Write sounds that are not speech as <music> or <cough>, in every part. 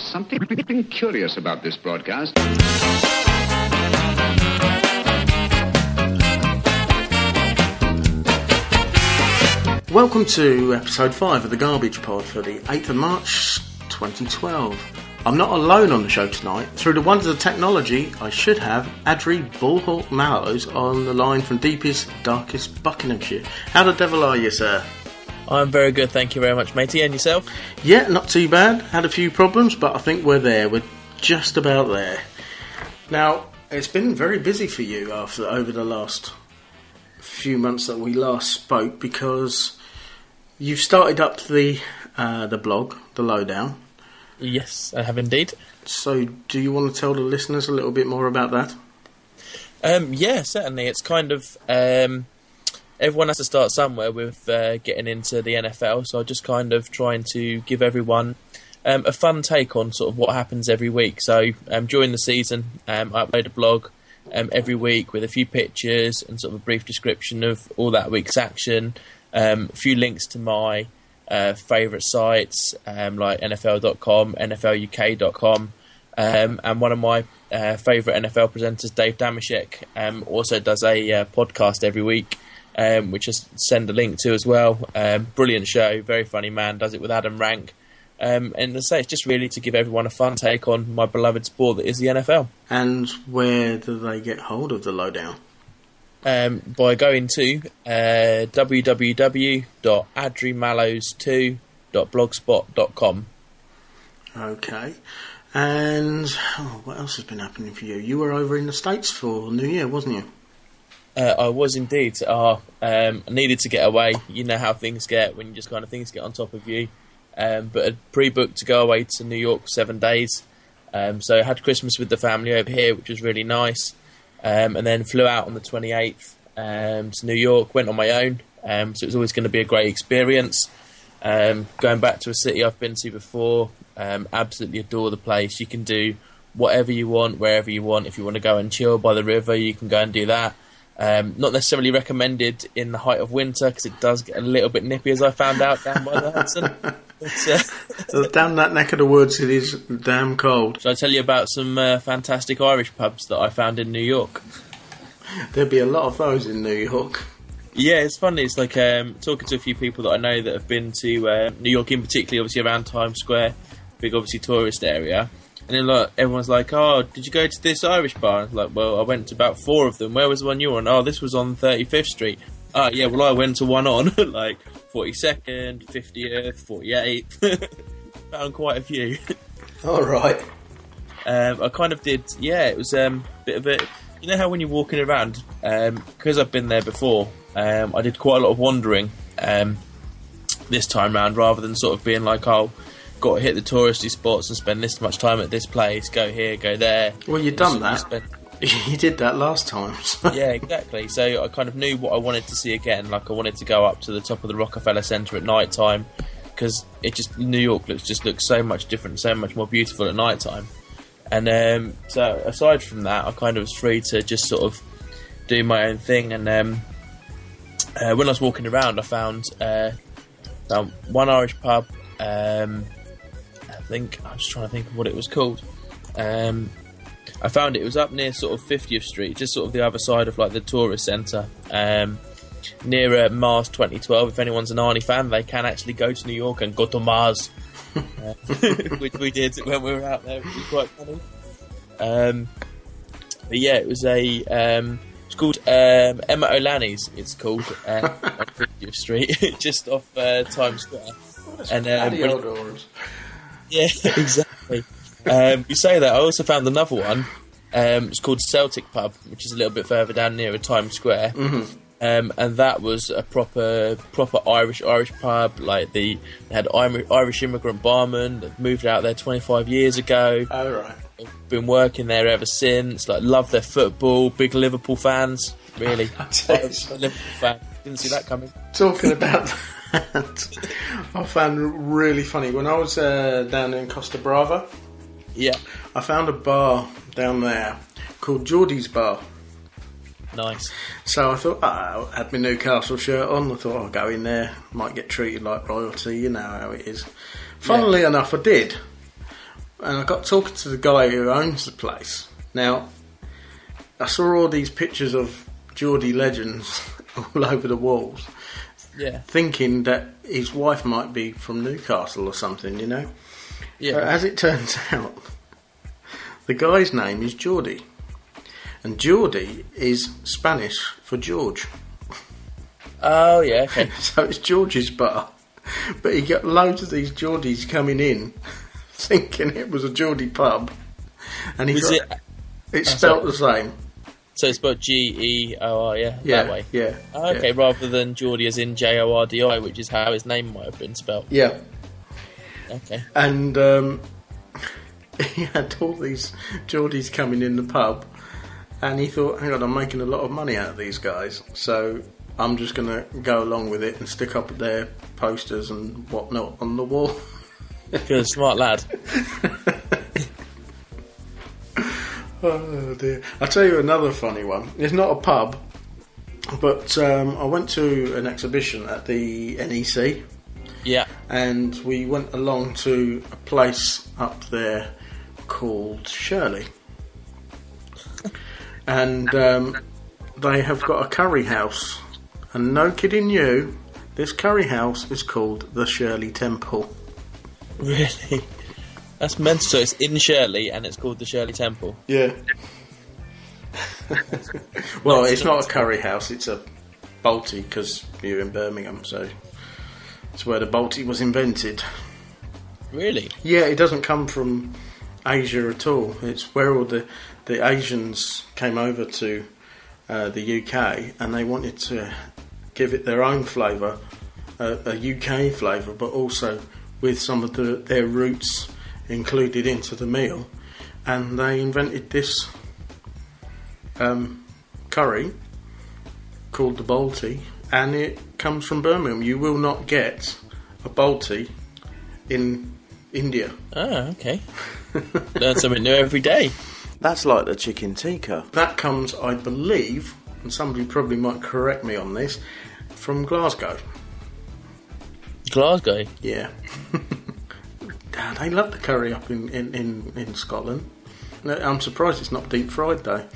something curious about this broadcast. Welcome to episode 5 of the Garbage Pod for the 8th of March 2012. I'm not alone on the show tonight. Through the wonders of technology, I should have Adri Bullhawk Mallows on the line from deepest, darkest Buckinghamshire. How the devil are you, sir? I'm very good, thank you very much, matey. And yourself? Yeah, not too bad. Had a few problems, but I think we're there. We're just about there. Now, it's been very busy for you after over the last few months that we last spoke because you've started up the uh, the blog, the lowdown. Yes, I have indeed. So, do you want to tell the listeners a little bit more about that? Um, yeah, certainly. It's kind of um, everyone has to start somewhere with uh, getting into the NFL. So I'm just kind of trying to give everyone um, a fun take on sort of what happens every week. So um, during the season, um, I upload a blog um, every week with a few pictures and sort of a brief description of all that week's action. Um, a few links to my uh, favourite sites um, like NFL.com, NFLUK.com. And one of my uh, favourite NFL presenters, Dave Dameshek, also does a uh, podcast every week um, which I send a link to as well. Um, brilliant show, very funny man, does it with Adam Rank. Um, and I say, it's just really to give everyone a fun take on my beloved sport that is the NFL. And where do they get hold of the lowdown? Um, by going to uh, www.adrimallows2.blogspot.com. Okay. And oh, what else has been happening for you? You were over in the States for New Year, wasn't you? Uh, I was indeed. Oh, um, I needed to get away. You know how things get when you just kind of things get on top of you. Um, but I'd pre-booked to go away to New York for seven days. Um, so I had Christmas with the family over here, which was really nice. Um, and then flew out on the 28th um, to New York. Went on my own. Um, so it was always going to be a great experience. going back to a city I've been to before. absolutely adore the place. You can do whatever you want, wherever you want. If you want to go and chill by the river, you can go and do that. Um, not necessarily recommended in the height of winter because it does get a little bit nippy, as I found out down by the <laughs> Hudson. But, uh, so down that neck of the woods, it is damn cold. Shall I tell you about some uh, fantastic Irish pubs that I found in New York? There'd be a lot of those in New York. Yeah, it's funny. It's like um, talking to a few people that I know that have been to uh, New York, in particular, obviously around Times Square, big obviously tourist area. And then like everyone's like, "Oh, did you go to this Irish bar?" And like, well, I went to about four of them. Where was the one you were on? Oh, this was on Thirty Fifth Street. Oh, yeah. Well, I went to one on <laughs> like Forty Second, Fiftieth, Forty Eighth. <laughs> Found quite a few. <laughs> All right. Um, I kind of did. Yeah, it was um, a bit of a. You know how when you're walking around, because um, I've been there before, um, I did quite a lot of wandering um, this time round, rather than sort of being like, "Oh, got to hit the touristy spots and spend this much time at this place, go here, go there. Well, you've done that. Spend... <laughs> you did that last time. <laughs> So. Yeah, exactly. So I kind of knew what I wanted to see again. Like I wanted to go up to the top of the Rockefeller Center at night time because it just New York looks just looks so much different, so much more beautiful at night time. And um, so aside from that, I kind of was free to just sort of do my own thing. And um, uh, when I was walking around, I found, uh, found one Irish pub. Um, think I'm just trying to think of what it was called. Um, I found it, it was up near sort of 50th Street, just sort of the other side of like the tourist centre, um, near uh, Mars 2112. If anyone's an Arnie fan, they can actually go to New York and go to Mars, <laughs> uh, <laughs> which we did when we were out there, which was quite funny. Um, but yeah, it was a. Um, it's called um, Emma O'Lanny's. It's called uh, <laughs> on 50th Street, just off uh, Times Square. and um, yeah, <laughs> exactly. um, you say that. I also found another one. Um, it's called Celtic Pub, which is a little bit further down near Times Square. Mm-hmm. Um, and that was a proper proper Irish Irish pub. Like the they had Irish immigrant barman that moved out there 25 years ago. Oh right. Been working there ever since. Like love their football. Big Liverpool fans. Really. <laughs> Liverpool fan. Didn't see that coming. Talking about <laughs> I found really funny when I was uh, down in Costa Brava. Yeah, I found a bar down there called Geordie's Bar. Nice. So I thought oh, I had my Newcastle shirt on. I thought I'll go in there, might get treated like royalty. You know how it is. Funnily yeah. enough, I did. and I got talking to the guy who owns the place. Now, I saw all these pictures of Geordie legends <laughs> all over the walls, Yeah. thinking that his wife might be from Newcastle or something, you know. Yeah. But as it turns <laughs> out, the guy's name is Geordie, and Geordie is Spanish for George. oh yeah. Okay. <laughs> So it's George's bar. But he got loads of these Geordies coming in, <laughs> thinking it was a Geordie pub, and he Was got, it? it's oh, spelt the same. So it's spelled G E O R. Yeah. Yeah, That way. yeah. Oh, okay, yeah. rather than Geordie as in J O R D I, which is how his name might have been spelled. Yeah, Okay. and um, <laughs> he had all these Geordies coming in the pub, and he thought, "Hang on, I'm making a lot of money out of these guys, so I'm just going to go along with it and stick up their posters and whatnot on the wall." <laughs> Good, smart lad. <laughs> Oh dear! I'll tell you another funny one. It's not a pub, but um, I went to an exhibition at the NEC, Yeah. and we went along to a place up there called Shirley, and um, they have got a curry house. And no kidding you, this curry house is called the Shirley Temple. Really. That's mental. So it's in Shirley, and it's called the Shirley Temple. Yeah. <laughs> well, it's not a curry house; it's a Balti because you're in Birmingham, so it's where the Balti was invented. Really? Yeah, it doesn't come from Asia at all. It's where all the the Asians came over to uh, the UK, and they wanted to give it their own flavour, uh, a UK flavour, but also with some of the, their roots included into the meal. And they invented this um, curry called the Balti, and it comes from Birmingham. You will not get a Balti in India. Oh, okay. Learn something new every day. <laughs> That's like the chicken tikka. That comes, I believe, and somebody probably might correct me on this, from Glasgow. Glasgow. Yeah. <laughs> Dad, they love the curry up in, in, in, in Scotland. I'm surprised it's not deep fried though.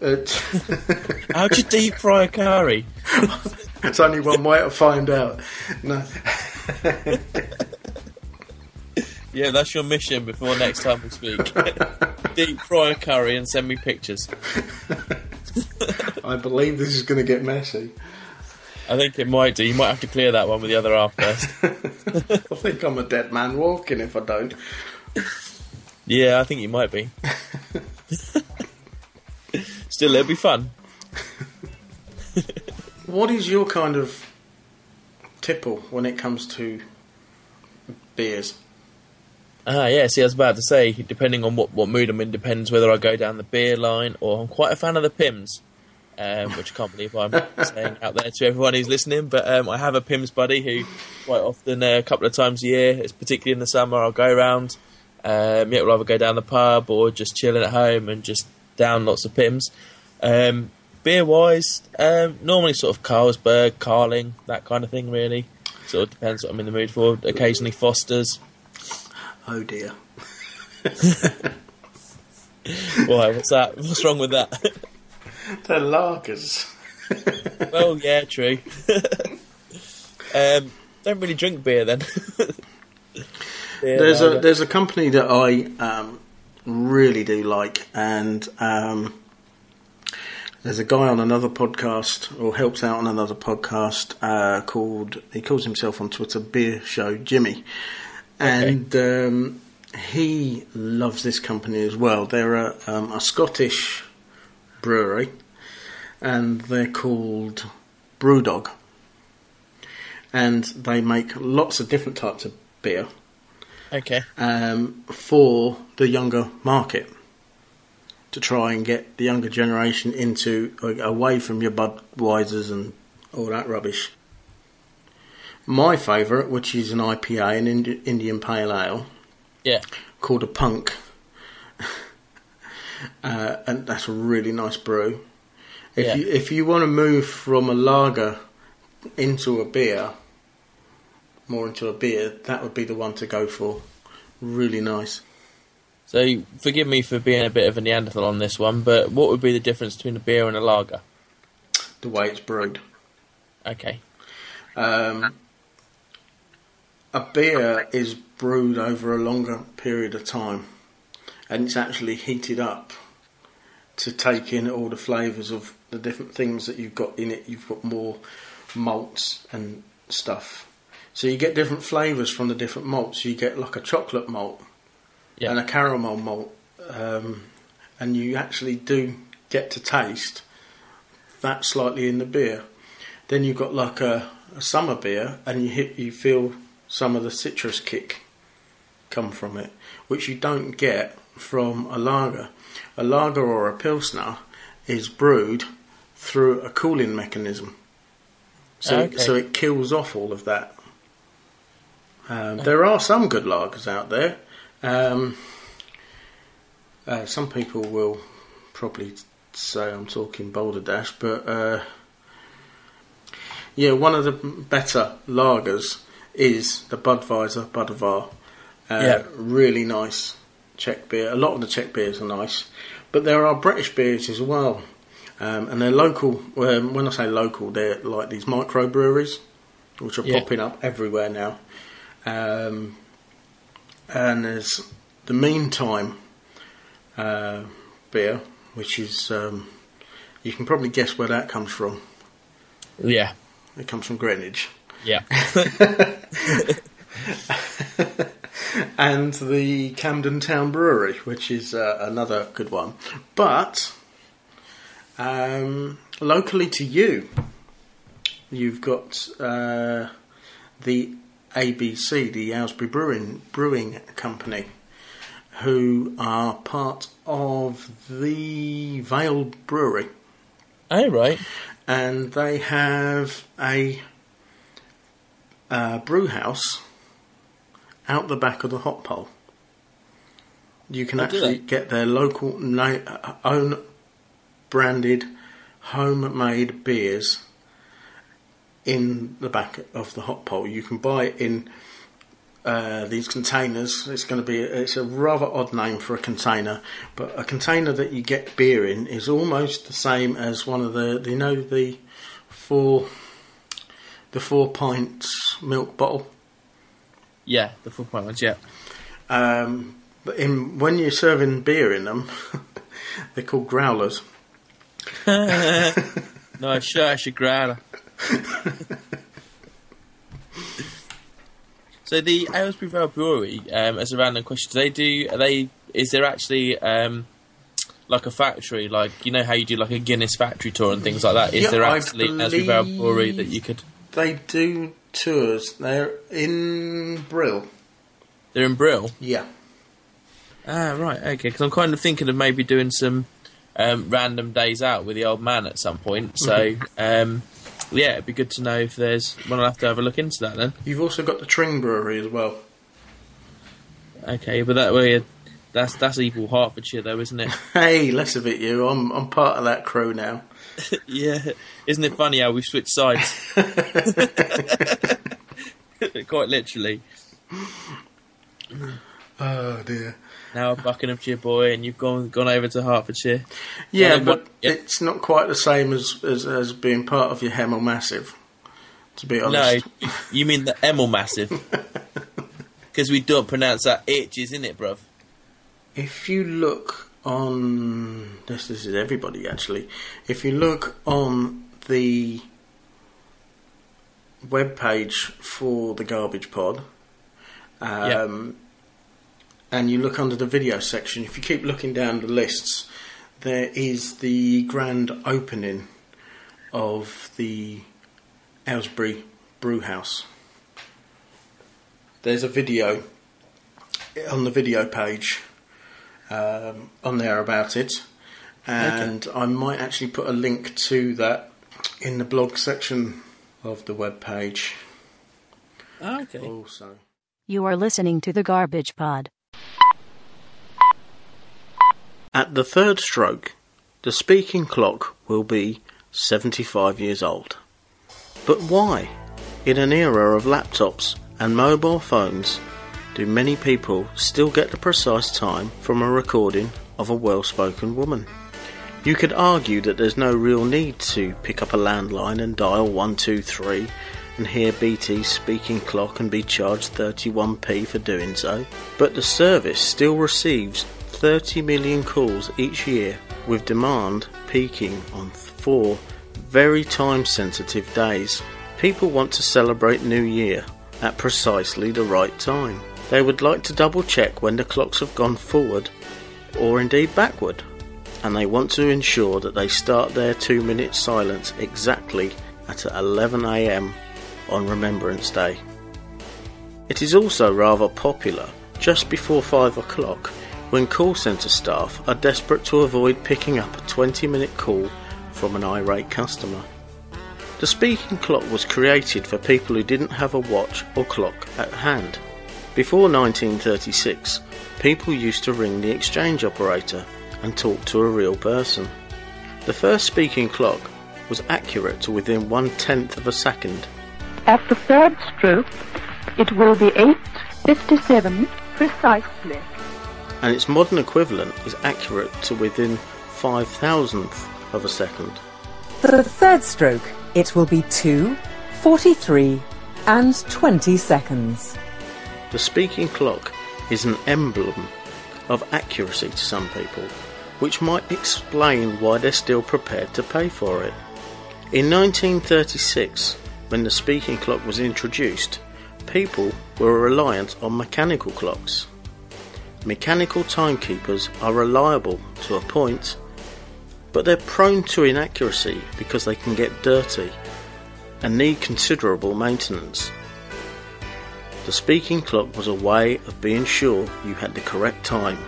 It, uh, <laughs> How'd you deep fry a curry? <laughs> it's only one way to find out. No. <laughs> Yeah, that's your mission before next time we speak. deep fry a curry and send me pictures. I believe this is going to get messy. I think it might do. You might have to clear that one with the other half first. <laughs> I think I'm a dead man walking if I don't. yeah, I think you might be. <laughs> Still, it'll be fun. What is your kind of tipple when it comes to beers? Ah, yeah. See, I was about to say, depending on what, what mood I'm in, depends whether I go down the beer line or I'm quite a fan of the Pimm's, um, which I can't believe I'm saying out there to everyone who's listening. But um, I have a Pimm's buddy who, quite often, uh, a couple of times a year, it's particularly in the summer, I'll go around. Um, yeah, we'll either go down the pub or just chilling at home and just down lots of Pimm's. Um, beer wise, um, normally sort of Carlsberg, Carling, that kind of thing, really. Sort of depends what I'm in the mood for. Occasionally Foster's. Oh dear. <laughs> Why? What's that? What's wrong with that? <laughs> <laughs> They're lagers. <laughs> well, yeah, true. <laughs> um, don't really drink beer then. Beer, There's no, a there's a company that I um, really do like, and um, there's a guy on another podcast or helps out on another podcast uh, called he calls himself on Twitter Beer Show Jimmy, and um, he loves this company as well. They're a, um, a Scottish brewery, and they're called Brewdog, and they make lots of different types of beer okay. um, for the younger market to try and get the younger generation into away from your Budweisers and all that rubbish. My favourite, which is an IPA, an Indian Pale Ale, Yeah. called a Punk, uh, and that's a really nice brew. If Yeah. you if you want to move from a lager into a beer, more into a beer, that would be the one to go for. Really nice. So forgive me for being a bit of a Neanderthal on this one, but what would be the difference between a beer and a lager? The way it's brewed. Okay. Um, a beer is brewed over a longer period of time, and it's actually heated up to take in all the flavours of the different things that you've got in it. You've got more malts and stuff, so you get different flavours from the different malts. You get like a chocolate malt Yeah. and a caramel malt, um, and you actually do get to taste that slightly in the beer. Then you've got like a, a summer beer, and you hit, you feel some of the citrus kick come from it, which you don't get from a lager. A lager or a pilsner is brewed through a cooling mechanism, so Okay. so it kills off all of that. Um, there are some good lagers out there. Um, uh, some people will probably say I'm talking Boulder Dash, but uh, yeah, one of the better lagers is the Budweiser Budvar. Uh, Yeah. Really nice Czech beer. A lot of the Czech beers are nice, but there are British beers as well. Um, and they're local. Um, when I say local, they're like these microbreweries, which are Yeah. popping up everywhere now. Um, and there's the Meantime uh, beer, which is um, you can probably guess where that comes from. Yeah. It comes from Greenwich, Yeah. <laughs> <laughs> <laughs> and the Camden Town Brewery, which is uh, another good one. But um, locally to you, you've got uh, the ABC, the Aylesbury Brewing Brewing Company, who are part of the Vale Brewery. oh, right. and they have a uh, brew house out the back of the Hop Pole. You can Oh, actually get their local na- uh, own branded homemade beers in the back of the Hop Pole. You can buy it in uh, these containers. It's going to be it's a rather odd name for a container, but a container that you get beer in is almost the same as one of the you know the four the four pints milk bottle. Yeah, the full point ones, yeah. Um, but in when you're serving beer in them, <laughs> they're called growlers. <laughs> No, shush, a growler. so the Aylesbury Vale Brewery, um, as a random question, do they do? Are they? Is there actually um, like a factory? Like you know how you do like a Guinness factory tour and things like that? Is Yeah, there I actually an Aylesbury Vale Brewery that you could? They do tours. They're in Brill. They're in Brill. Yeah. Ah, right, okay. Because I'm kind of thinking of maybe doing some um, random days out with the old man at some point. So, um, yeah, it'd be good to know if there's. Well, I'll have to have a look into that then. You've also got the Tring Brewery as well. Okay, but that way, that's that's evil Hertfordshire, though, isn't it? <laughs> Hey, less of it, you. I'm I'm part of that crew now. <laughs> yeah, isn't it funny how we've switched sides? <laughs> <laughs> Quite literally. Oh dear. Now a Buckinghamshire boy, and you've gone gone over to Hertfordshire. Yeah, but what- yeah. it's not quite the same as, as as being part of your Hemel Massive. To be honest, No, you mean the Emil Massive? <laughs> Because we don't pronounce that itches, in it, bruv? If you look on this, this is everybody actually. If you look on the web page for the Garbage Pod, um, and you look under the video section, if you keep looking down the lists, there is the grand opening of the Aylesbury Brew House. There's a video on the video page um, on there about it, and I might actually put a link to that in the blog section of the web page okay. also. You are listening to the Garbage Pod. At the third stroke, the speaking clock will be 75 years old. But why? In an era of laptops and mobile phones, do many people still get the precise time from a recording of a well spoken woman. You could argue that there's no real need to pick up a landline and dial 123 and hear BT's speaking clock and be charged 31p for doing so, but the service still receives 30 million calls each year with demand peaking on four very time sensitive days. People want to celebrate New Year at precisely the right time. They would like to double check when the clocks have gone forward or indeed backward, and they want to ensure that they start their two minute silence exactly at 11am on Remembrance Day. It is also rather popular just before 5 o'clock when call centre staff are desperate to avoid picking up a 20 minute call from an irate customer. The speaking clock was created for people who didn't have a watch or clock at hand. Before 1936, people used to ring the exchange operator and talk to a real person. The first speaking clock was accurate to within one tenth of a second. At the third stroke, it will be 8.57 precisely. and its modern equivalent is accurate to within five thousandth of a second. For the third stroke, it will be 2, 43, and 20 seconds. The speaking clock is an emblem of accuracy to some people, which might explain why they're still prepared to pay for it. In 1936, when the speaking clock was introduced, people were reliant on mechanical clocks. Mechanical timekeepers are reliable to a point, but they're prone to inaccuracy because they can get dirty and need considerable maintenance. The speaking clock was a way of being sure you had the correct time,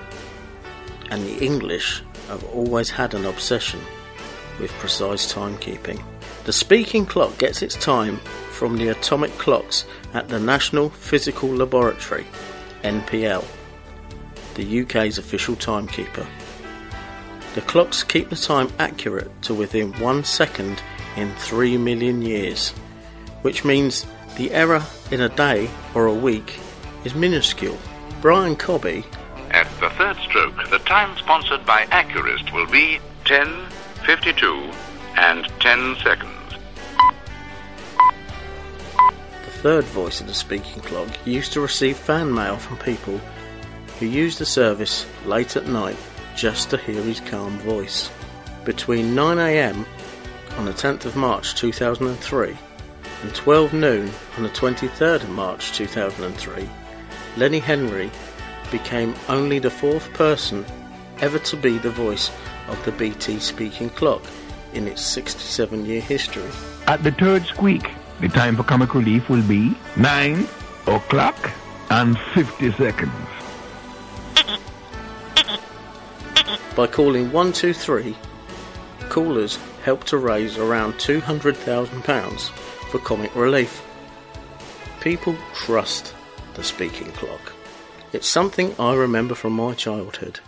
and the English have always had an obsession with precise timekeeping. The speaking clock gets its time from the atomic clocks at the National Physical Laboratory, NPL, the UK's official timekeeper. The clocks keep the time accurate to within one second in 3 million years, which means the error in a day or a week is minuscule. Brian Cobby, third stroke, the time sponsored by Accurist will be 10, 52, and 10 seconds. the third voice of the speaking clock, used to receive fan mail from people who used the service late at night just to hear his calm voice. Between 9am on the 10th of March 2003 and 12 noon on the 23rd of March 2003, Lenny Henry became only the fourth person ever to be the voice of the BT speaking clock in its 67 year history. At the third squeak, the time for comic relief will be 9 o'clock and 50 seconds. By calling 123, callers helped to raise around £200,000 for comic relief. People trust the speaking clock. It's something I remember from my childhood.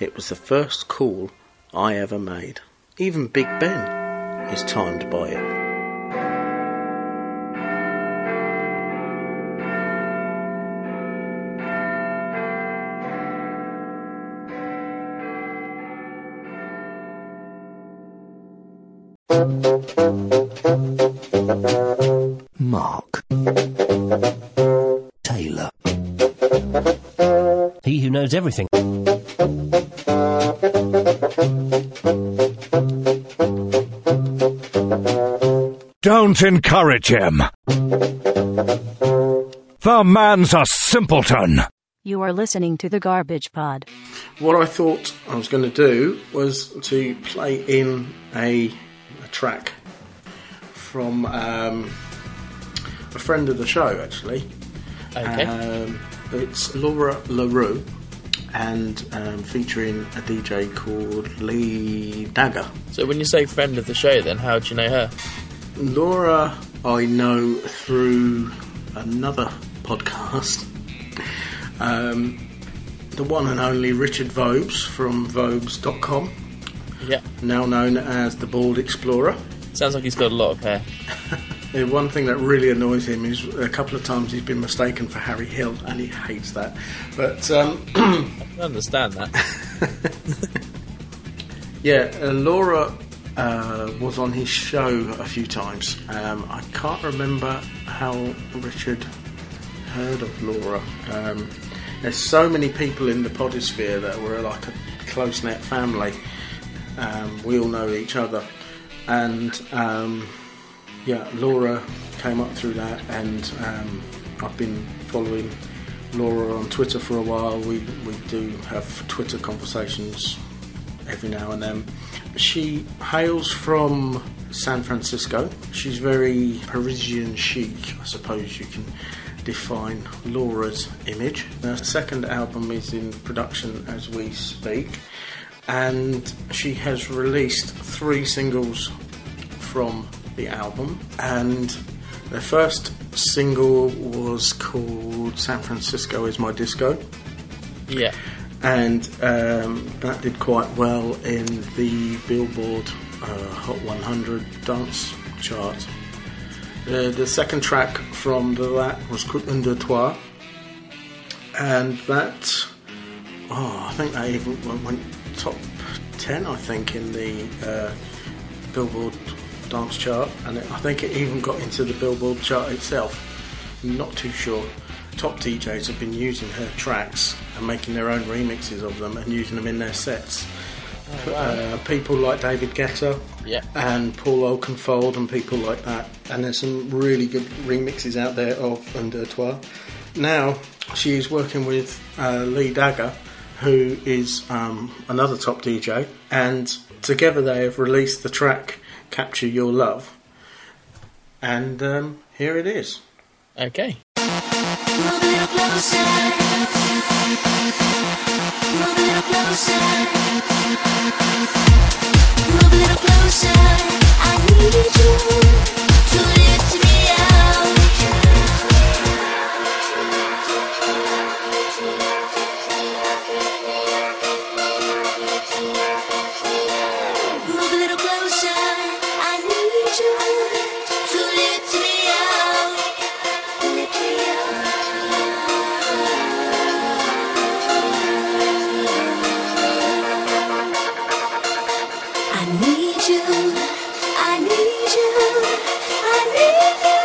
It was the first call I ever made. Even Big Ben is timed by it. Mark. He everything. Don't encourage him. The man's a simpleton. You are listening to the Garbage Pod. What I thought I was going to do was to play in a, a track from um, a friend of the show, actually. Okay. Um, it's Laura LaRue and um, featuring a DJ called Lee Dagger. so when you say friend of the show, then how do you know her? Laura, I know through another podcast. Um, the one and only Richard Vobes from Vobes.com, Yeah. now known as the Bald Explorer. Sounds like he's got a lot of hair. <laughs> One thing that really annoys him is a couple of times he's been mistaken for Harry Hill, and he hates that. But um, <clears throat> I understand that. <laughs> yeah, uh, Laura uh, was on his show a few times. Um, I can't remember how Richard heard of Laura. Um, there's so many people in the podosphere that were like a close knit family. Um, we all know each other, and um, yeah, Laura came up through that, and um, I've been following Laura on Twitter for a while. We we do have Twitter conversations every now and then. She hails from San Francisco. She's very Parisian chic, I suppose you can define Laura's image. Her second album is in production as we speak, and she has released three singles from the album. And their first single was called San Francisco is My Disco yeah. and um, that did quite well in the Billboard uh, Hot 100 dance chart. Uh, the second track from the, that was called Un Deux Trois, and that, oh, I think that even went- went top 10, I think, in the uh, Billboard dance chart, and it, I think it even got into the Billboard chart itself. I'm not too sure. Top DJs have been using her tracks and making their own remixes of them and using them in their sets. uh, people like David Guetta Yeah. and Paul Oakenfold and people like that. And there's some really good remixes out there of Un Deux Trois. Now she is working with uh, Lee Dagger, who is um, another top DJ, and together they have released the track "Capture Your Love." And um, here it is. Okay. Move a little closer. Move a little closer. Move a little closer. I need you to lift I need you. I need you. I need you.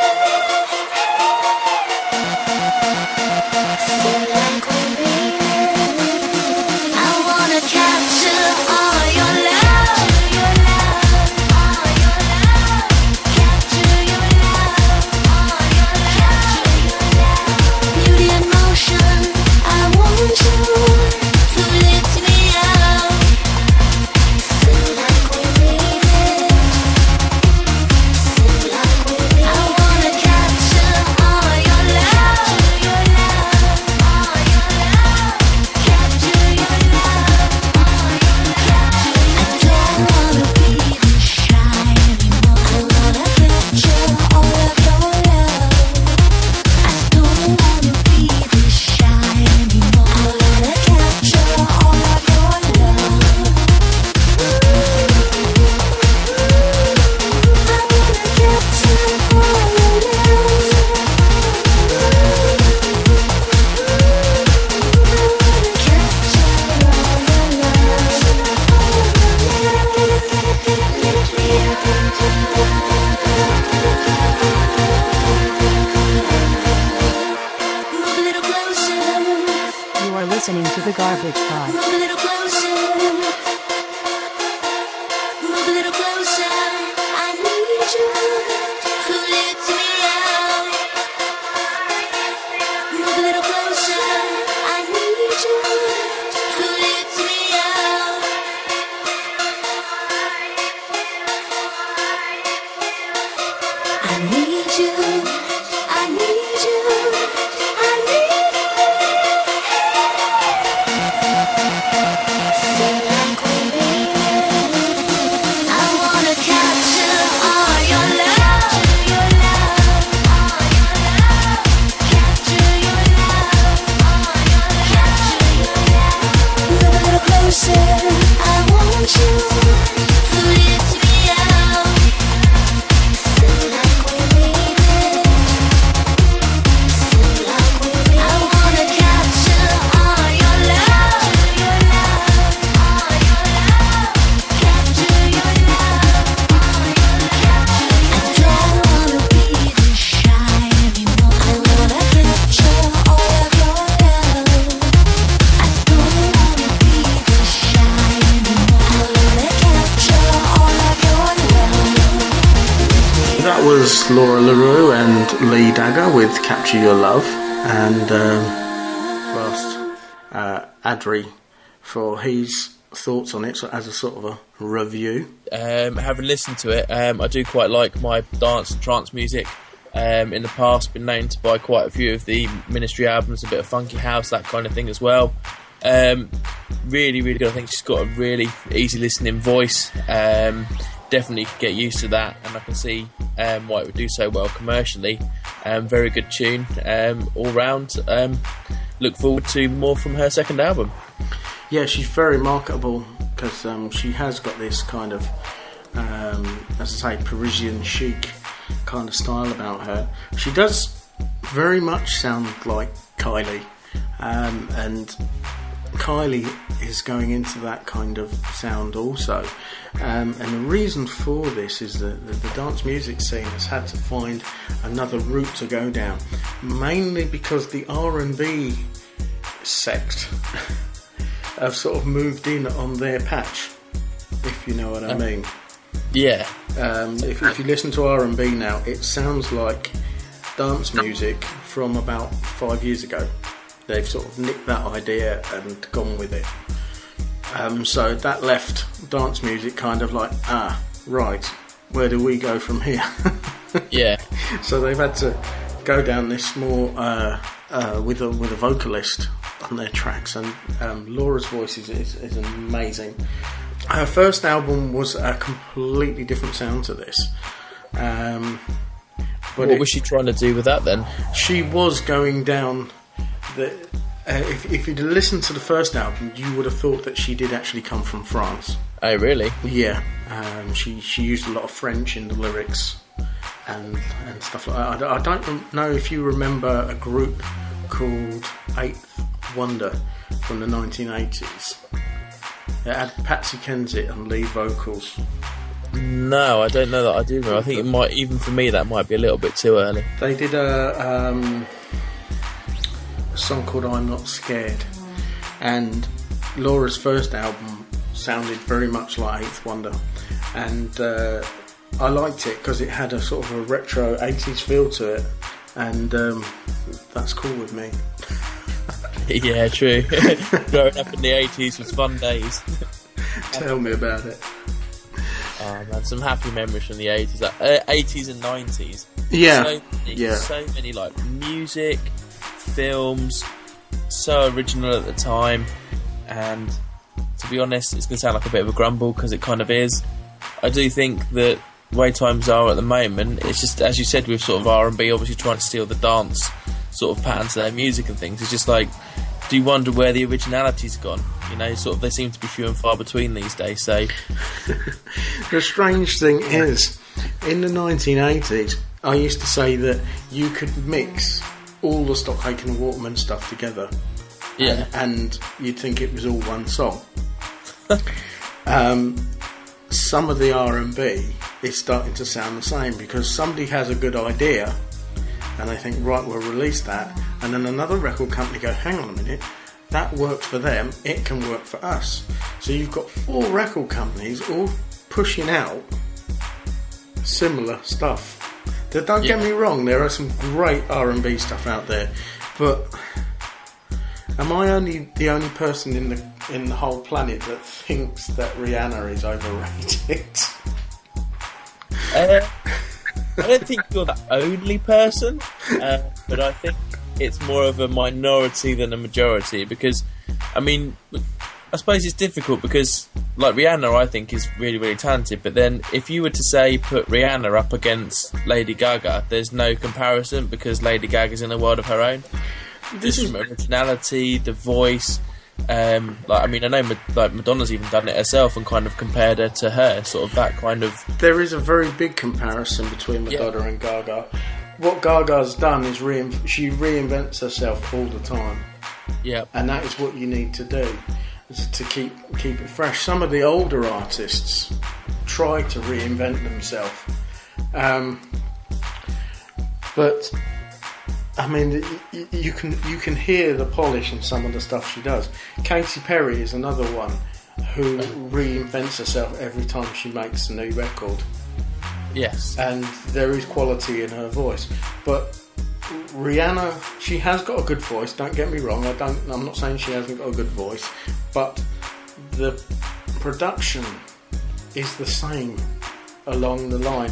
You. Your Love, and um, last uh, Adri for his thoughts on it so as a sort of a review. Um, having listened to it, um, I do quite like my dance and trance music. Um, in the past, been known to buy quite a few of the Ministry albums, a bit of funky house, that kind of thing as well. Um, really, really good. I think she's got a really easy listening voice. Definitely get used to that, and I can see um, why it would do so well commercially. Um, very good tune um, all round. Um, look forward to more from her second album. Yeah, she's very marketable because um, she has got this kind of, um, as I say, Parisian chic kind of style about her. She does very much sound like Kylie, and Kylie is going into that kind of sound also. Um, and the reason for this is that the, the dance music scene has had to find another route to go down, mainly because the R&B sect <laughs> have sort of moved in on their patch, if you know what I mean. Yeah, Um, if, if you listen to R&B now, it sounds like dance music from about five years ago. They've sort of nicked that idea and gone with it. Um, so that left dance music kind of like, ah, right, where do we go from here? <laughs> yeah. so they've had to go down this more uh, uh, with a with a vocalist on their tracks, and um, Laura's voice is, is, is amazing. Her first album was a completely different sound to this. Um, but what it- was she trying to do with that then? she was going down the. Uh, if, if you'd listened to the first album, you would have thought that she did actually come from France. Oh, really? Yeah, um, she she used a lot of French in the lyrics and and stuff like that. I, don't- I don't know if you remember a group called Eighth Wonder from the 1980s. It had Patsy Kensit and lead vocals. No, I don't know that I do remember. I think it might, even for me, that might be a little bit too early. They did a, um, a song called "I'm Not Scared," and Laura's first album sounded very much like Eighth Wonder, and uh, I liked it because it had a sort of a retro '80s feel to it, and um, that's cool with me. <laughs> yeah, true. <laughs> Growing up in the 80s was fun days. <laughs> Tell me about it. Oh man, some happy memories from the 80s, like, uh, 80s and 90s. Yeah, so many, yeah. so many like music, films, so original at the time, and to be honest, it's going to sound like a bit of a grumble because it kind of is. I do think that way times are at the moment, it's just as you said with sort of R and B, obviously trying to steal the dance sort of patterns to their music and things. It's just like, do you wonder where the originality's gone? You know, sort of they seem to be few and far between these days. So <laughs> The strange thing is, in the 1980s, I used to say that you could mix all the Stock Aitken and Waterman stuff together, yeah, and you'd think it was all one song. <laughs> um, some of the R&B is starting to sound the same because somebody has a good idea, and they think, right, we'll release that, and then another record company go, hang on a minute. That worked for them, it can work for us. So you've got four record companies all pushing out similar stuff. Now, Don't get me wrong, there are some great R&B stuff out there, but am I only the only person in the in the whole planet that thinks that Rihanna is overrated? Uh, I don't think you're the only person, uh, but I think it's more of a minority than a majority because, I mean, I suppose it's difficult because, like Rihanna, I think is really, really talented. But then, if you were to say put Rihanna up against Lady Gaga, there's no comparison because Lady Gaga's in a world of her own. This from originality, the voice. Um, like I mean, I know like Madonna's even done it herself and kind of compared her to her, sort of that kind of there is a very big comparison between Madonna and Gaga. What Gaga's done is rein- she reinvents herself all the time. yeah. and that is what you need to do is to keep keep it fresh. Some of the older artists try to reinvent themselves, um, but I mean, y- y- you can you can hear the polish in some of the stuff she does. Katy Perry is another one who reinvents herself every time she makes a new record. Yes. and there is quality in her voice. But Rihanna, she has got a good voice. Don't get me wrong. I don't. I'm not saying she hasn't got a good voice, but the production is the same along the line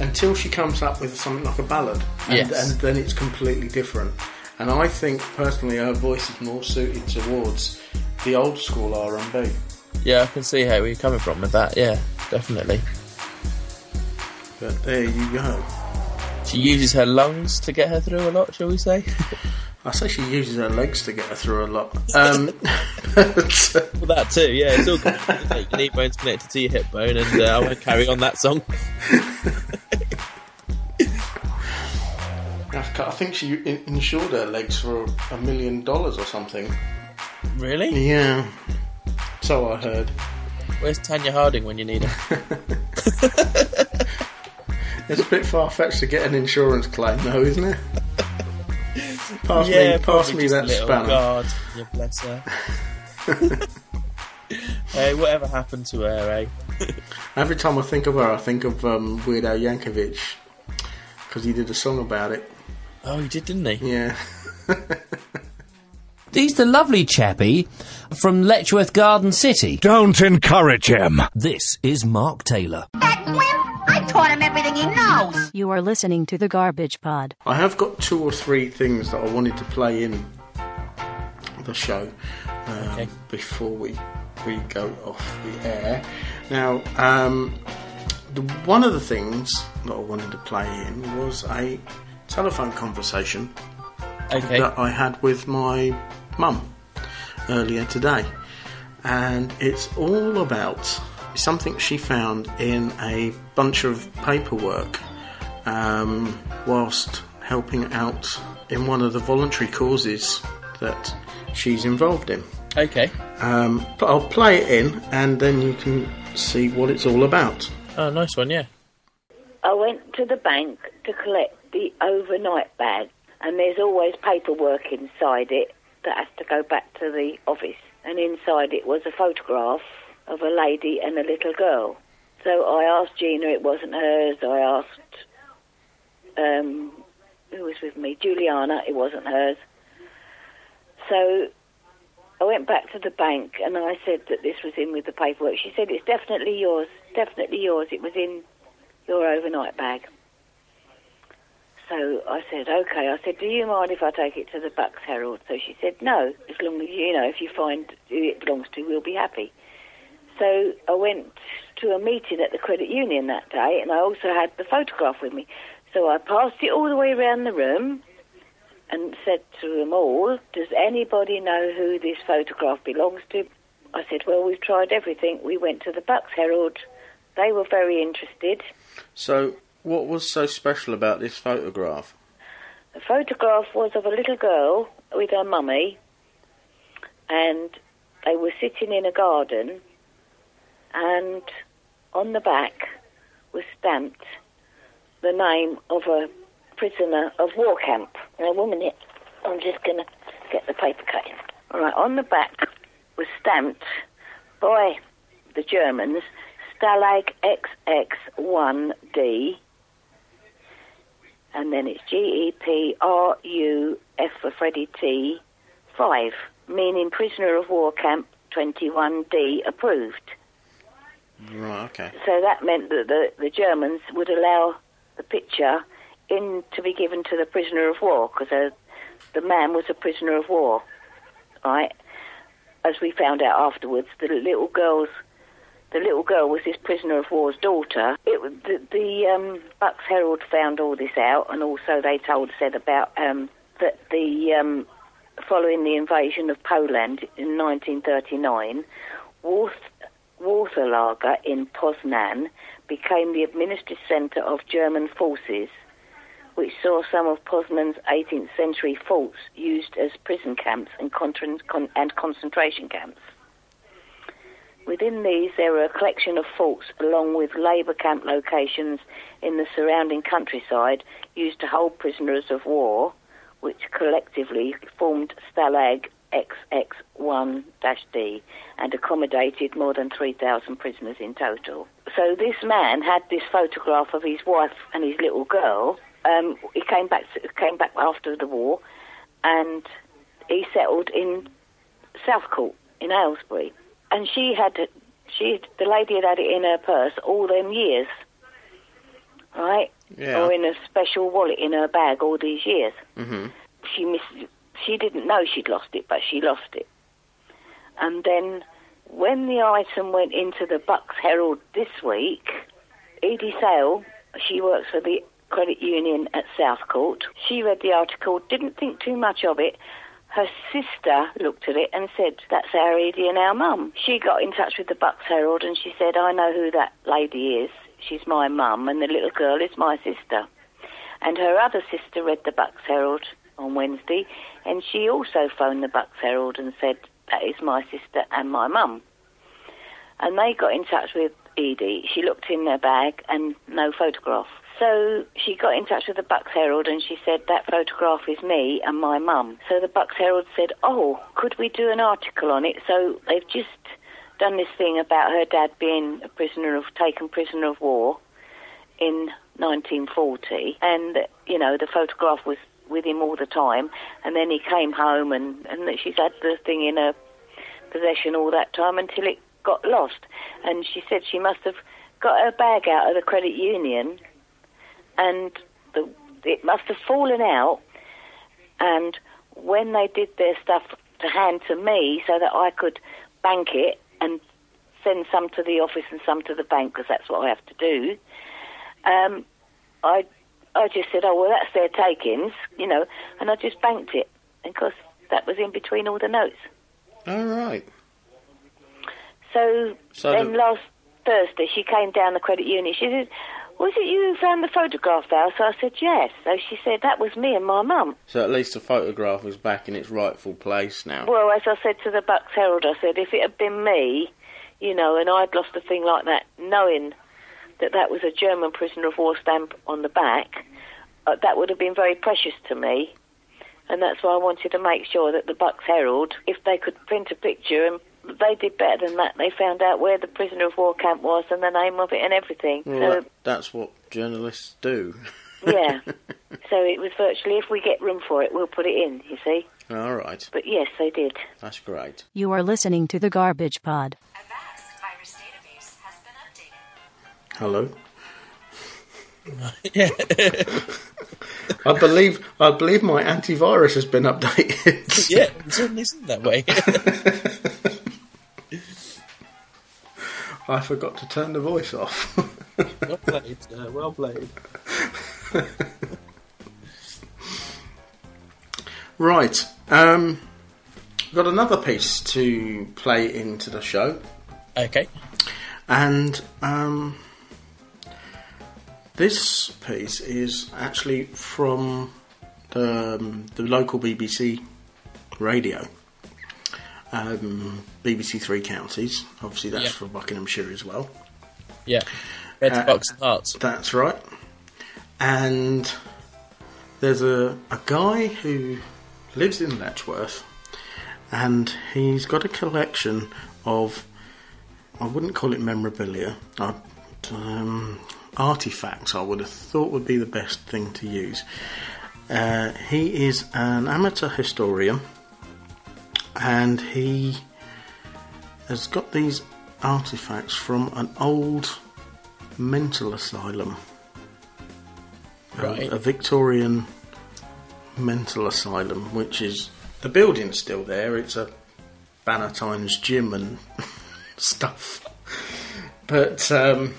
until she comes up with something like a ballad, and, Yes. and then it's completely different. And I think personally, her voice is more suited towards the old school R&B. Yeah, I can see how you're coming from with that. Yeah, definitely. But there you go. She uses her lungs to get her through a lot, shall we say? <laughs> I say she uses her legs to get her through a lot. <laughs> Um, but, uh, well, that too. Yeah, it's all good. isn't? Your knee bone's connected to your hip bone, and uh, I want to carry on that song. <laughs> I think she insured her legs for a million dollars or something. Really? Yeah, so I heard. Where's Tonya Harding when you need her? It's a bit far fetched to get an insurance claim, though, isn't it? Pass yeah, me, pass me that little spanner. guard. Yeah, bless her. <laughs> hey, whatever happened to her, eh? Every time I think of her, I think of um, Weird Al Yankovic because he did a song about it. Oh, he did, didn't he? Yeah. <laughs> He's the lovely chappie from Letchworth Garden City. Don't encourage him. This is Mark Taylor. I taught him everything he knows. You are listening to the Garbage Pod. I have got two or three things that I wanted to play in the show um, Okay. before we we go off the air. Now, um, the, one of the things that I wanted to play in was a telephone conversation Okay. that I had with my mum earlier today, and it's all about something she found in a bunch of paperwork um, whilst helping out in one of the voluntary causes that she's involved in. Okay. Um, but I'll play it in, and then you can see what it's all about. Oh, nice one, yeah. I went to the bank to collect the overnight bag, and there's always paperwork inside it that has to go back to the office. And inside it was a photograph of a lady and a little girl. So I asked Gina, it wasn't hers. I asked, um, who was with me? Juliana, it wasn't hers. So I went back to the bank and I said that this was in with the paperwork. She said, it's definitely yours, definitely yours. It was in your overnight bag. So I said, okay. I said, do you mind if I take it to the Bucks Herald? So she said, no, as long as, you know, if you find who it belongs to, we'll be happy. So I went to a meeting at the credit union that day and I also had the photograph with me. So I passed it all the way around the room and said to them all, does anybody know who this photograph belongs to? I said, well, we've tried everything. We went to the Bucks Herald. They were very interested. So, what was so special about this photograph? The photograph was of a little girl with her mummy, and they were sitting in a garden, and on the back was stamped the name of a prisoner of war camp. Now, one minute, I'm just going to get the paper cutting. All right, on the back was stamped by the Germans Stalag XX1D, and then it's G E P R U F for Freddie T 5, meaning prisoner of war camp 21D approved. Right, okay. So that meant that the, the Germans would allow the picture in to be given to the prisoner of war because the man was a prisoner of war, right? As we found out afterwards, the little girl's the little girl was this prisoner of war's daughter. It the, the um, Bucks Herald found all this out, and also they told said about um, that the um, following the invasion of Poland in 1939, Warth, Warthalager in Poznan became the administrative centre of German forces, which saw some of Poznan's 18th century forts used as prison camps and, con- and concentration camps. Within these, there were a collection of forts along with labour camp locations in the surrounding countryside used to hold prisoners of war, which collectively formed Stalag XX1-D and accommodated more than 3,000 prisoners in total. so this man had this photograph of his wife and his little girl. Um, he came back came back after the war, and he settled in Southcourt in Aylesbury. And she had she the lady had had it in her purse all them years, right? Yeah. Or in a special wallet in her bag all these years. hmm She missed. She didn't know she'd lost it, but she lost it. And then when the item went into the Bucks Herald this week, Edie Sale, she works for the credit union at Southcourt. She read the article, didn't think too much of it. Her sister looked at it and said, "That's our Edie and our mum." She got in touch with the Bucks Herald and she said, "I know who that lady is. She's my mum, and the little girl is my sister." And her other sister read the Bucks Herald on Wednesday, and she also phoned the Bucks Herald and said, "That is my sister and my mum." And they got in touch with Edie. She looked in their bag and no photograph. So she got in touch with the Bucks Herald and she said, That photograph is me and my mum. So the Bucks Herald said, Oh, could we do an article on it? So they've just done this thing about her dad being a prisoner of taken prisoner of war in 1940, and you know the photograph was with him all the time, and then he came home and and she's had the thing in her possession all that time until it got lost, and she said she must have got her bag out of the credit union, and the it must have fallen out, and when they did their stuff to hand to me so that I could bank it and send some to the office and some to the bank because that's what I have to do. Um, I I just said, oh well, that's their takings, you know, and I just banked it because that was in between all the notes. All right. So, So then the- last Thursday she came down the credit union. She said, "Was it you who found the photograph there?" So I said, "Yes." So she said, "That was me and my mum." So at least the photograph is back in its rightful place now. Well, as I said to the Bucks Herald, I said, if it had been me, you know, and I'd lost a thing like that, knowing that that was a German prisoner of war stamp on the back, uh, that would have been very precious to me. And that's why I wanted to make sure that the Bucks Herald, if they could print a picture, and they did better than that. They found out where the prisoner of war camp was and the name of it and everything. Well, so that, that's what journalists do. <laughs> yeah. So it was virtually, if we get room for it, we'll put it in, you see. All right. But yes, they did. That's great. You are listening to the Garbage Pod. Hello. yeah. <laughs> I believe I believe my antivirus has been updated. <laughs> yeah, it certainly isn't that way. <laughs> I forgot to turn the voice off. well played, uh, well played. right. Um, got another piece to play into the show, Okay. and um, this piece is actually from the, um, the local BBC radio. Um, BBC Three Counties, obviously that's Yeah. for Buckinghamshire as well. Yeah. Red Uh, Bucks Herts. That's right. And there's a, a guy who lives in Letchworth and he's got a collection of, I wouldn't call it memorabilia, uh, um, artifacts, I would have thought would be the best thing to use. Uh, he is an amateur historian and he has got these artifacts from an old mental asylum. A- Right. A, Victorian mental asylum, which is the building's still there. It's a Bannatyne's gym and <laughs> stuff. But um,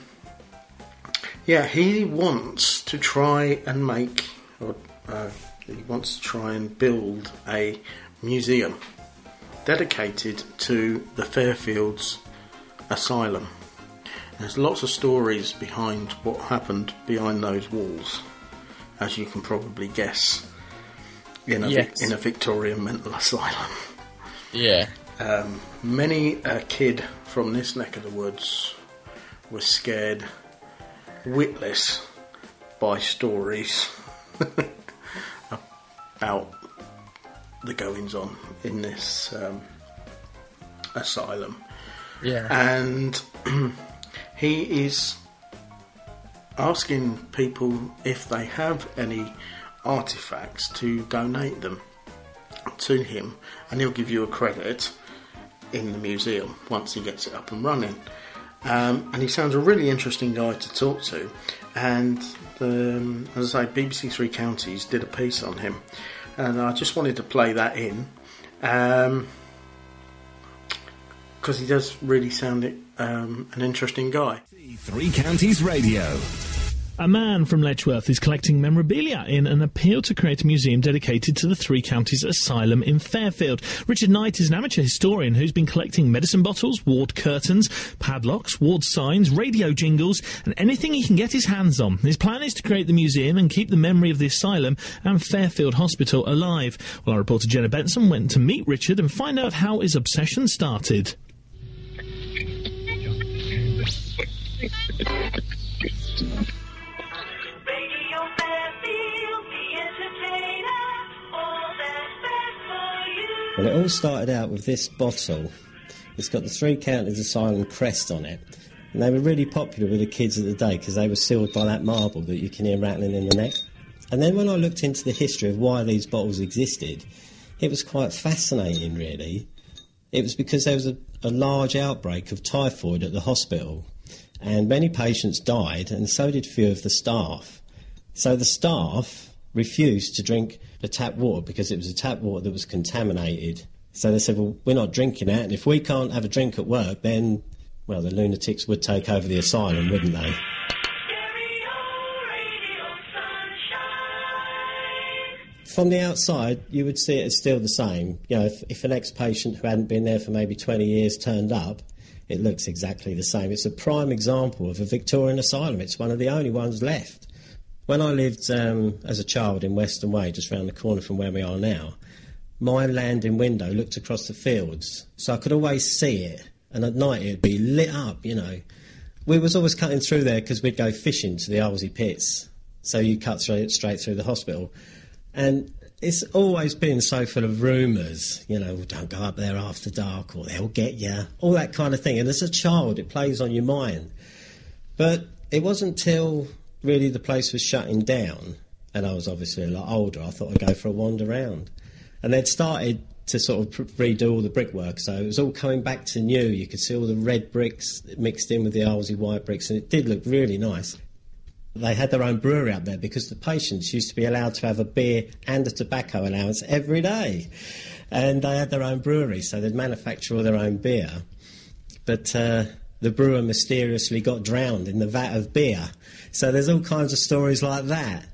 yeah, he wants to try and make, or uh, he wants to try and build a museum dedicated to the Fairfields Asylum. There's lots of stories behind what happened behind those walls, as you can probably guess, in a, Yes. in a Victorian mental <laughs> asylum. Yeah. Um, many a kid from this neck of the woods was scared witless by stories <laughs> about the goings on in this um, asylum. Yeah. And <clears throat> He is asking people if they have any artifacts to donate them to him, and he'll give you a credit in the museum once he gets it up and running. Um, and he sounds a really interesting guy to talk to. And um, as I say, BBC Three Counties did a piece on him, and I just wanted to play that in because he does really sound um, an interesting guy. Three Counties Radio. A man from Letchworth is collecting memorabilia in an appeal to create a museum dedicated to the Three Counties Asylum in Fairfield. Richard Knight is an amateur historian who's been collecting medicine bottles, ward curtains, padlocks, ward signs, radio jingles, and anything he can get his hands on. His plan is to create the museum and keep the memory of the asylum and Fairfield Hospital alive. Well, our reporter Jenna Benson went to meet Richard and find out how his obsession started. <laughs> Well, it all started out with this bottle. It's got the Three Counties Asylum crest on it. And they were really popular with the kids of the day because they were sealed by that marble that you can hear rattling in the neck. And then when I looked into the history of why these bottles existed, it was quite fascinating, really. It was because there was a, a large outbreak of typhoid at the hospital, and many patients died, and so did few of the staff. So the staff refused to drink the tap water because it was a tap water that was contaminated. So they said, well, we're not drinking that, and if we can't have a drink at work, then, well, the lunatics would take over the asylum, wouldn't they? From the outside, you would see it as still the same. You know, if, if an ex-patient who hadn't been there for maybe 20 years turned up, it looks exactly the same. It's a prime example of a Victorian asylum. It's one of the only ones left. When I lived um, as a child in Western Way, just round the corner from where we are now, my landing window looked across the fields, so I could always see it. And at night it'd be lit up, you know. We was always cutting through there because we'd go fishing to the Arlesey pits, so you cut straight straight through the hospital. And it's always been so full of rumours, you know, don't go up there after dark or they'll get you, all that kind of thing. And as a child, it plays on your mind. But it wasn't till really the place was shutting down, and I was obviously a lot older, I thought I'd go for a wander round. And they'd started to sort of redo all the brickwork, so it was all coming back to new. You could see all the red bricks mixed in with the Arlesey white bricks, and it did look really nice. They had their own brewery up there because the patients used to be allowed to have a beer and a tobacco allowance every day. And they had their own brewery, so they'd manufacture all their own beer. But uh, the brewer mysteriously got drowned in the vat of beer. So there's all kinds of stories like that.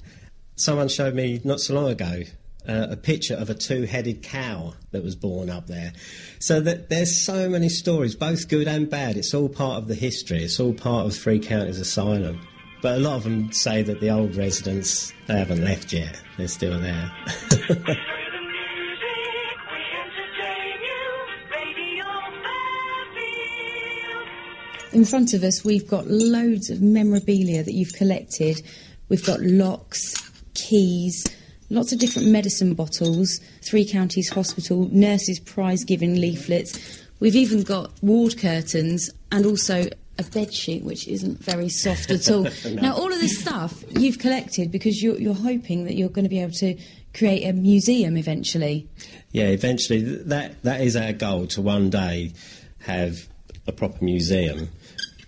Someone showed me not so long ago uh, a picture of a two-headed cow that was born up there. So that there's so many stories, both good and bad. It's all part of the history. It's all part of Three Counties Asylum. But a lot of them say that the old residents they haven't left yet. They're still there. <laughs> In front of us, we've got loads of memorabilia that you've collected. We've got locks, keys, lots of different medicine bottles, Three Counties Hospital, nurses' prize giving leaflets. We've even got ward curtains and also a bed sheet, which isn't very soft at all. <laughs> No. Now, all of this stuff you've collected because you're, you're hoping that you're going to be able to create a museum eventually. Yeah, eventually that that is our goal to one day have a proper museum.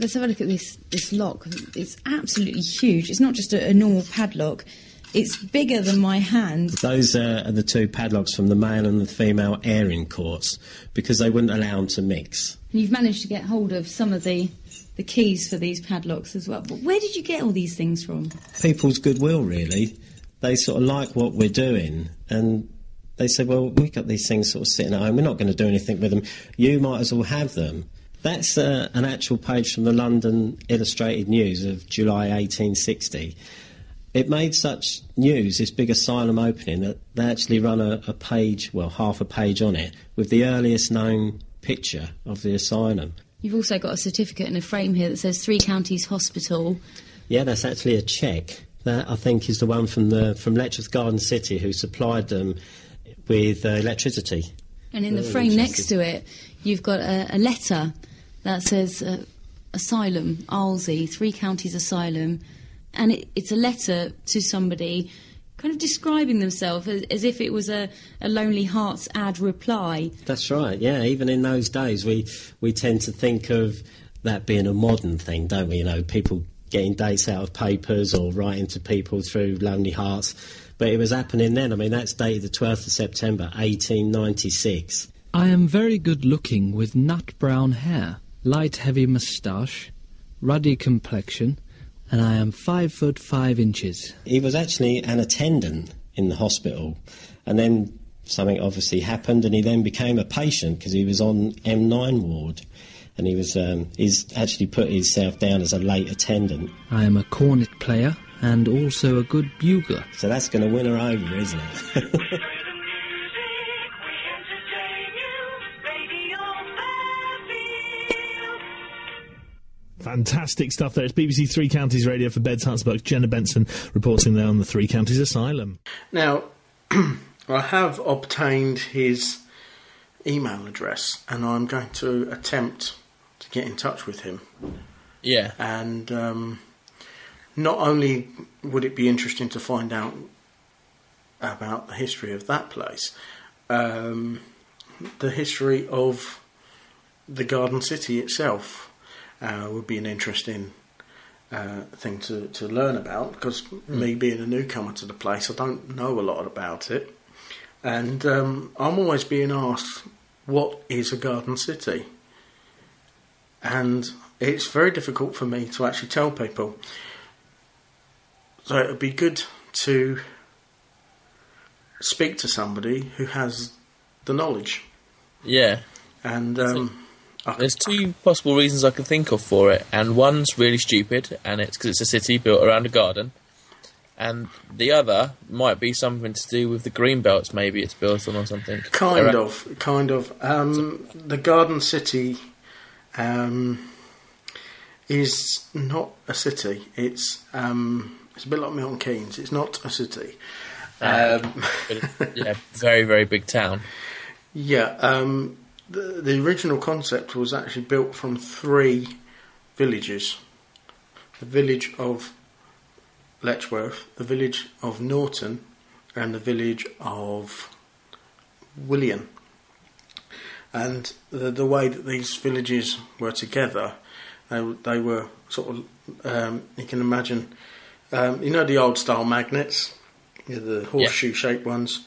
Let's have a look at this this lock. It's absolutely huge. It's not just a, a normal padlock. It's bigger than my hand. Those uh, are the two padlocks from the male and the female airing courts because they wouldn't allow them to mix. And you've managed to get hold of some of the the keys for these padlocks as well. But where did you get all these things from? People's goodwill, really. They sort of like what we're doing and they said, well, we've got these things sort of sitting at home. We're not going to do anything with them. You might as well have them. That's uh, an actual page from the London Illustrated News of July 1860. It made such news, this big asylum opening, that they actually run a, a page, well, half a page on it, with the earliest known picture of the asylum. You've also got a certificate in a frame here that says Three Counties Hospital. Yeah, that's actually a cheque. That I think is the one from the from Letchworth Garden City who supplied them with uh, electricity. And in the frame next to it, you've got a, a letter that says uh, asylum, Arlesey, Three Counties Asylum, and it, it's a letter to somebody kind of describing themselves as, as if it was a, a Lonely Hearts ad reply. That's right. Yeah, even in those days, we we tend to think of that being a modern thing, don't we? You know, people getting dates out of papers or writing to people through Lonely Hearts. But it was happening then. I mean, that's dated the 12th of September, 1896. I am very good looking with nut brown hair, light heavy moustache, ruddy complexion, and I am five foot five inches. He was actually an attendant in the hospital, and then something obviously happened, and he then became a patient because he was on M9 ward, and he was um, he's actually put himself down as a late attendant. I am a cornet player and also a good bugler. So that's going to win her over, isn't it? <laughs> Fantastic stuff there. It's BBC Three Counties Radio for Beds Hansburg. Jenna Benson reporting there on the Three Counties Asylum. Now, <clears throat> I have obtained his email address, and I'm going to attempt to get in touch with him. Yeah. And um, not only would it be interesting to find out about the history of that place, um, the history of the Garden City itself uh, would be an interesting uh, thing to, to learn about because me being a newcomer to the place, I don't know a lot about it. And um, I'm always being asked, what is a garden city? And it's very difficult for me to actually tell people. So it would be good to speak to somebody who has the knowledge. Yeah. And um, There's two possible reasons I can think of for it, and one's really stupid, and it's because it's a city built around a garden, and the other might be something to do with the green belts. Maybe it's built on or something. Kind Around- of, kind of. Um, the Garden City um, is not a city. It's um, it's a bit like Milton Keynes. It's not a city. Um, but <laughs> yeah, very very big town. yeah, um, the the original concept was actually built from three villages: the village of Letchworth, the village of Norton, and the village of Willian. And the the way that these villages were together, they they were sort of um, you can imagine, um, you know the old style magnets, yeah, the horseshoe shaped ones.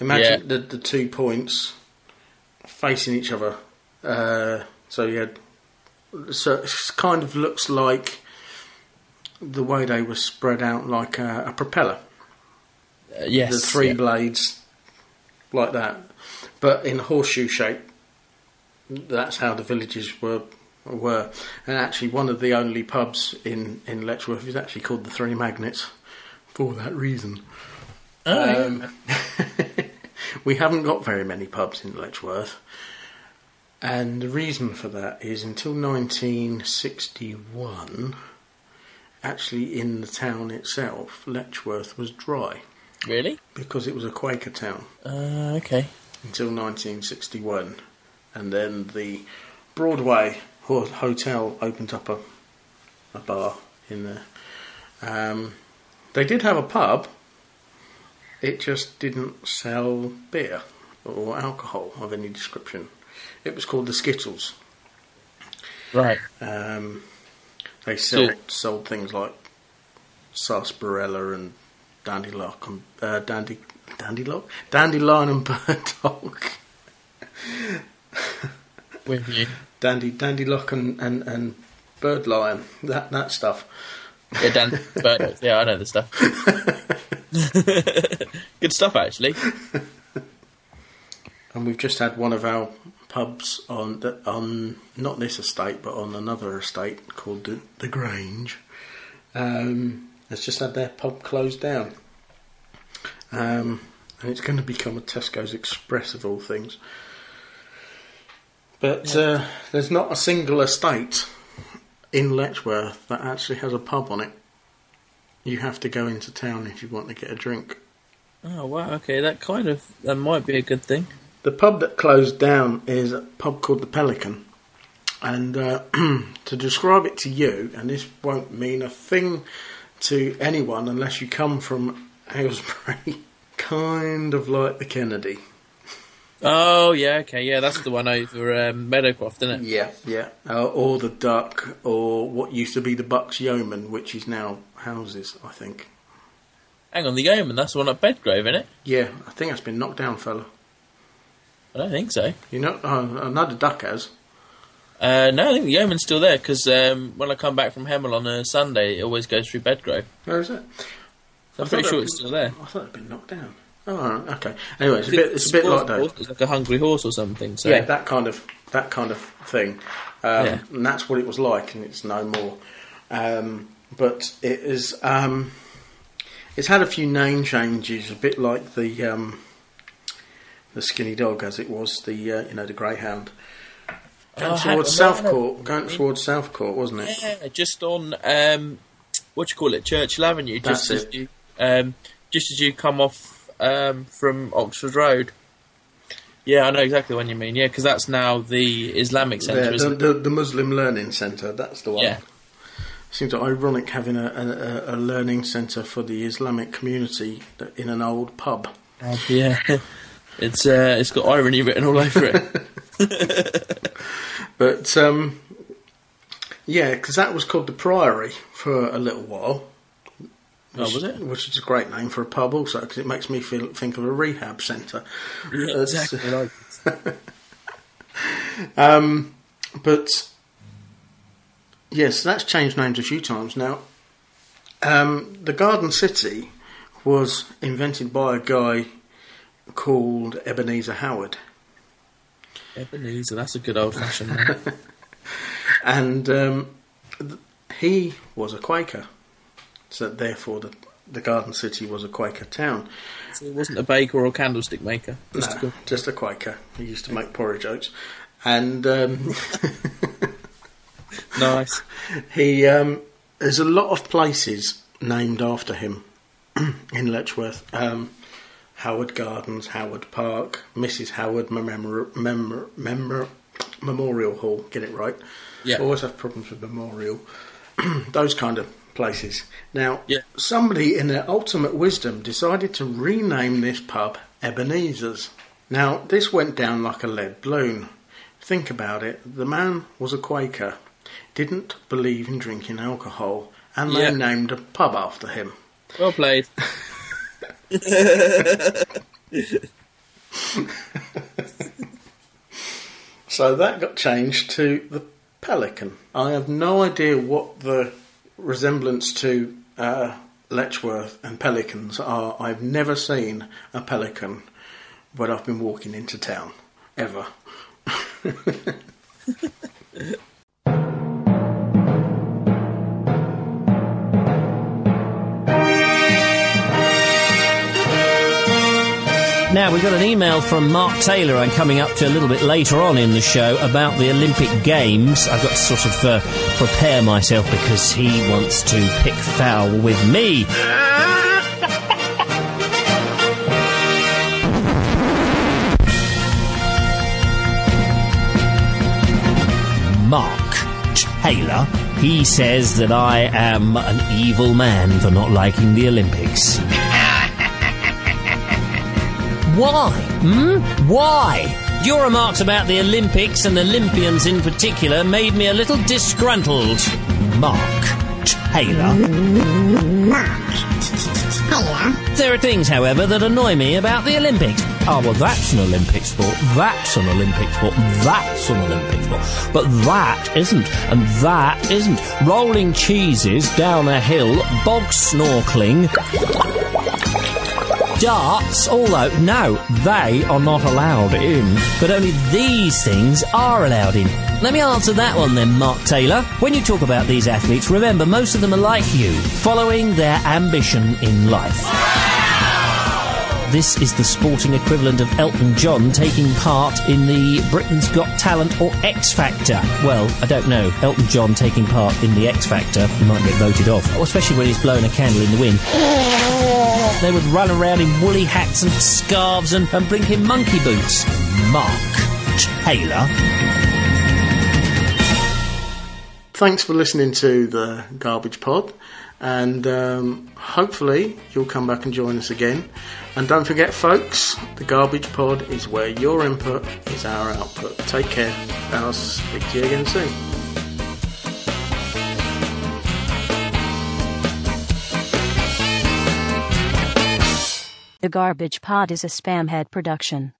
Imagine Yeah. the the two points facing each other. Uh, so you had so it kind of looks like the way they were spread out like a, a propeller. Uh, yes, the three yeah. blades like that, but in horseshoe shape. That's how the villages were were, and actually one of the only pubs in in Letchworth is actually called the Three Magnets for that reason. Oh, Um, <laughs> we haven't got very many pubs in Letchworth, and the reason for that is until 1961, actually in the town itself, Letchworth was dry Really? because it was a Quaker town Uh, okay. until 1961, and then the Broadway Hotel opened up a a bar in there. Um, they did have a pub. It just didn't sell beer or alcohol of any description. It was called the Skittles. Right. Um, they sold, So- sold things like sarsaparilla and dandylock and uh, dandy dandylock dandelion and burdock. <laughs> With you. Dandy dandylock and, and, and birdlion that that stuff. Yeah, Dan. but, yeah, I know the stuff. <laughs> <laughs> Good stuff, actually. <laughs> And we've just had one of our pubs on the, on not this estate but on another estate called the, the Grange. Um, has just had their pub closed down, um, and it's going to become a Tesco's Express of all things. But uh, there's not a single estate in Letchworth that actually has a pub on it. You have to go into town if you want to get a drink. Oh wow. Okay, that kind of that might be a good thing. The pub that closed down is a pub called the Pelican, And uh, <clears throat> to describe it to you, and this won't mean a thing to anyone unless you come from <laughs> Aylesbury, kind of like the Kennedy. Oh yeah, okay, yeah, that's the one over um, Meadowcroft, isn't it? Yeah, yeah. Uh, or the Duck, or what used to be the Bucks Yeoman, which is now houses, I think. Hang on, the Yeoman, that's the one at Bedgrove, isn't it? Yeah, I think that's been knocked down, fella. I don't think so. You know, uh, another Duck has. Uh, no, I think the Yeoman's still there because um, when I come back from Hemel on a Sunday, it always goes through Bedgrove. Where is it? So I'm pretty sure it's still there. I thought it'd been knocked down. Oh, right, okay. Anyway, it's a bit, it's a bit like that. It's like a hungry horse or something. So. Yeah, that kind of that kind of thing, um, Yeah. and that's what it was like, and it's no more. Um, but it is. Um, it's had a few name changes, a bit like the um, the skinny dog, as it was the uh, you know the greyhound. Going Oh, towards Southcourt, no. going towards Southcourt, wasn't it? Yeah, just on um, what do you call it, Churchill Avenue. Just That's as it. you, um, just as you come off um, from Oxford Road. Yeah, I know exactly what you mean. Yeah, because that's now the Islamic Centre, Yeah, the, isn't it? the, the Muslim Learning Centre. That's the one. Yeah. Seems ironic having a, a, a learning centre for the Islamic community in an old pub. Yeah, <laughs> it's uh, it's got irony written all over it. <laughs> <laughs> But um, yeah, because that was called the Priory for a little while. Oh, was it? Which is a great name for a pub, also, because it makes me feel think of a rehab centre. Exactly like <laughs> um, but yes, that's changed names a few times now. Um, the Garden City was invented by a guy called Ebenezer Howard. Ebenezer, that's a good old fashioned name. <laughs> and um, th- he was a Quaker, so therefore the the Garden City was a Quaker town. So it wasn't a baker or a candlestick maker. Just no, a good- just a Quaker. He used to make porridge oats, and um, <laughs> nice. he um, there's a lot of places named after him <clears throat> in Letchworth. Um, Howard Gardens, Howard Park, Mrs. Howard Memor- Memor- Memor- Memorial Hall. Get it right. Yeah. Always have problems with memorial. <clears throat> Those kind of places. Now, somebody in their ultimate wisdom decided to rename this pub Ebenezer's. Now, this went down like a lead balloon. Think about it. The man was a Quaker, didn't believe in drinking alcohol, and they Yeah. named a pub after him. Well played. <laughs> So that got changed to the Pelican. I have no idea what the resemblance to uh, Letchworth and pelicans are. I've never seen a pelican when I've been walking into town, ever. <laughs> Now, we've got an email from Mark Taylor I'm coming up to a little bit later on in the show about the Olympic Games. I've got to sort of uh, prepare myself because he wants to pick foul with me. Mark Taylor. He says that I am an evil man for not liking the Olympics. Why? Hmm? Why? Your remarks about the Olympics and Olympians in particular made me a little disgruntled. Mark Taylor. Mark Taylor. There are things, however, that annoy me about the Olympics. Oh, well, that's an Olympic sport. That's an Olympic sport. That's an Olympic sport. But that isn't. And that isn't. Rolling cheeses down a hill, bog snorkeling, darts, although, no, they are not allowed in. But only these things are allowed in. Let me answer that one then, Mark Taylor. When you talk about these athletes, remember most of them are like you, following their ambition in life. This is the sporting equivalent of Elton John taking part in the Britain's Got Talent or X Factor. Well, I don't know. Elton John taking part in the X Factor, he might get voted off, especially when he's blowing a candle in the wind. They would run around in woolly hats and scarves and, and him monkey boots. Mark Taylor. thanks for listening to the Garbage Pod, and um, hopefully you'll come back and join us again. And don't forget, folks, the Garbage Pod is where your input is our output. Take care, and I'll speak to you again soon. The Garbage Pod is a Spamhead production.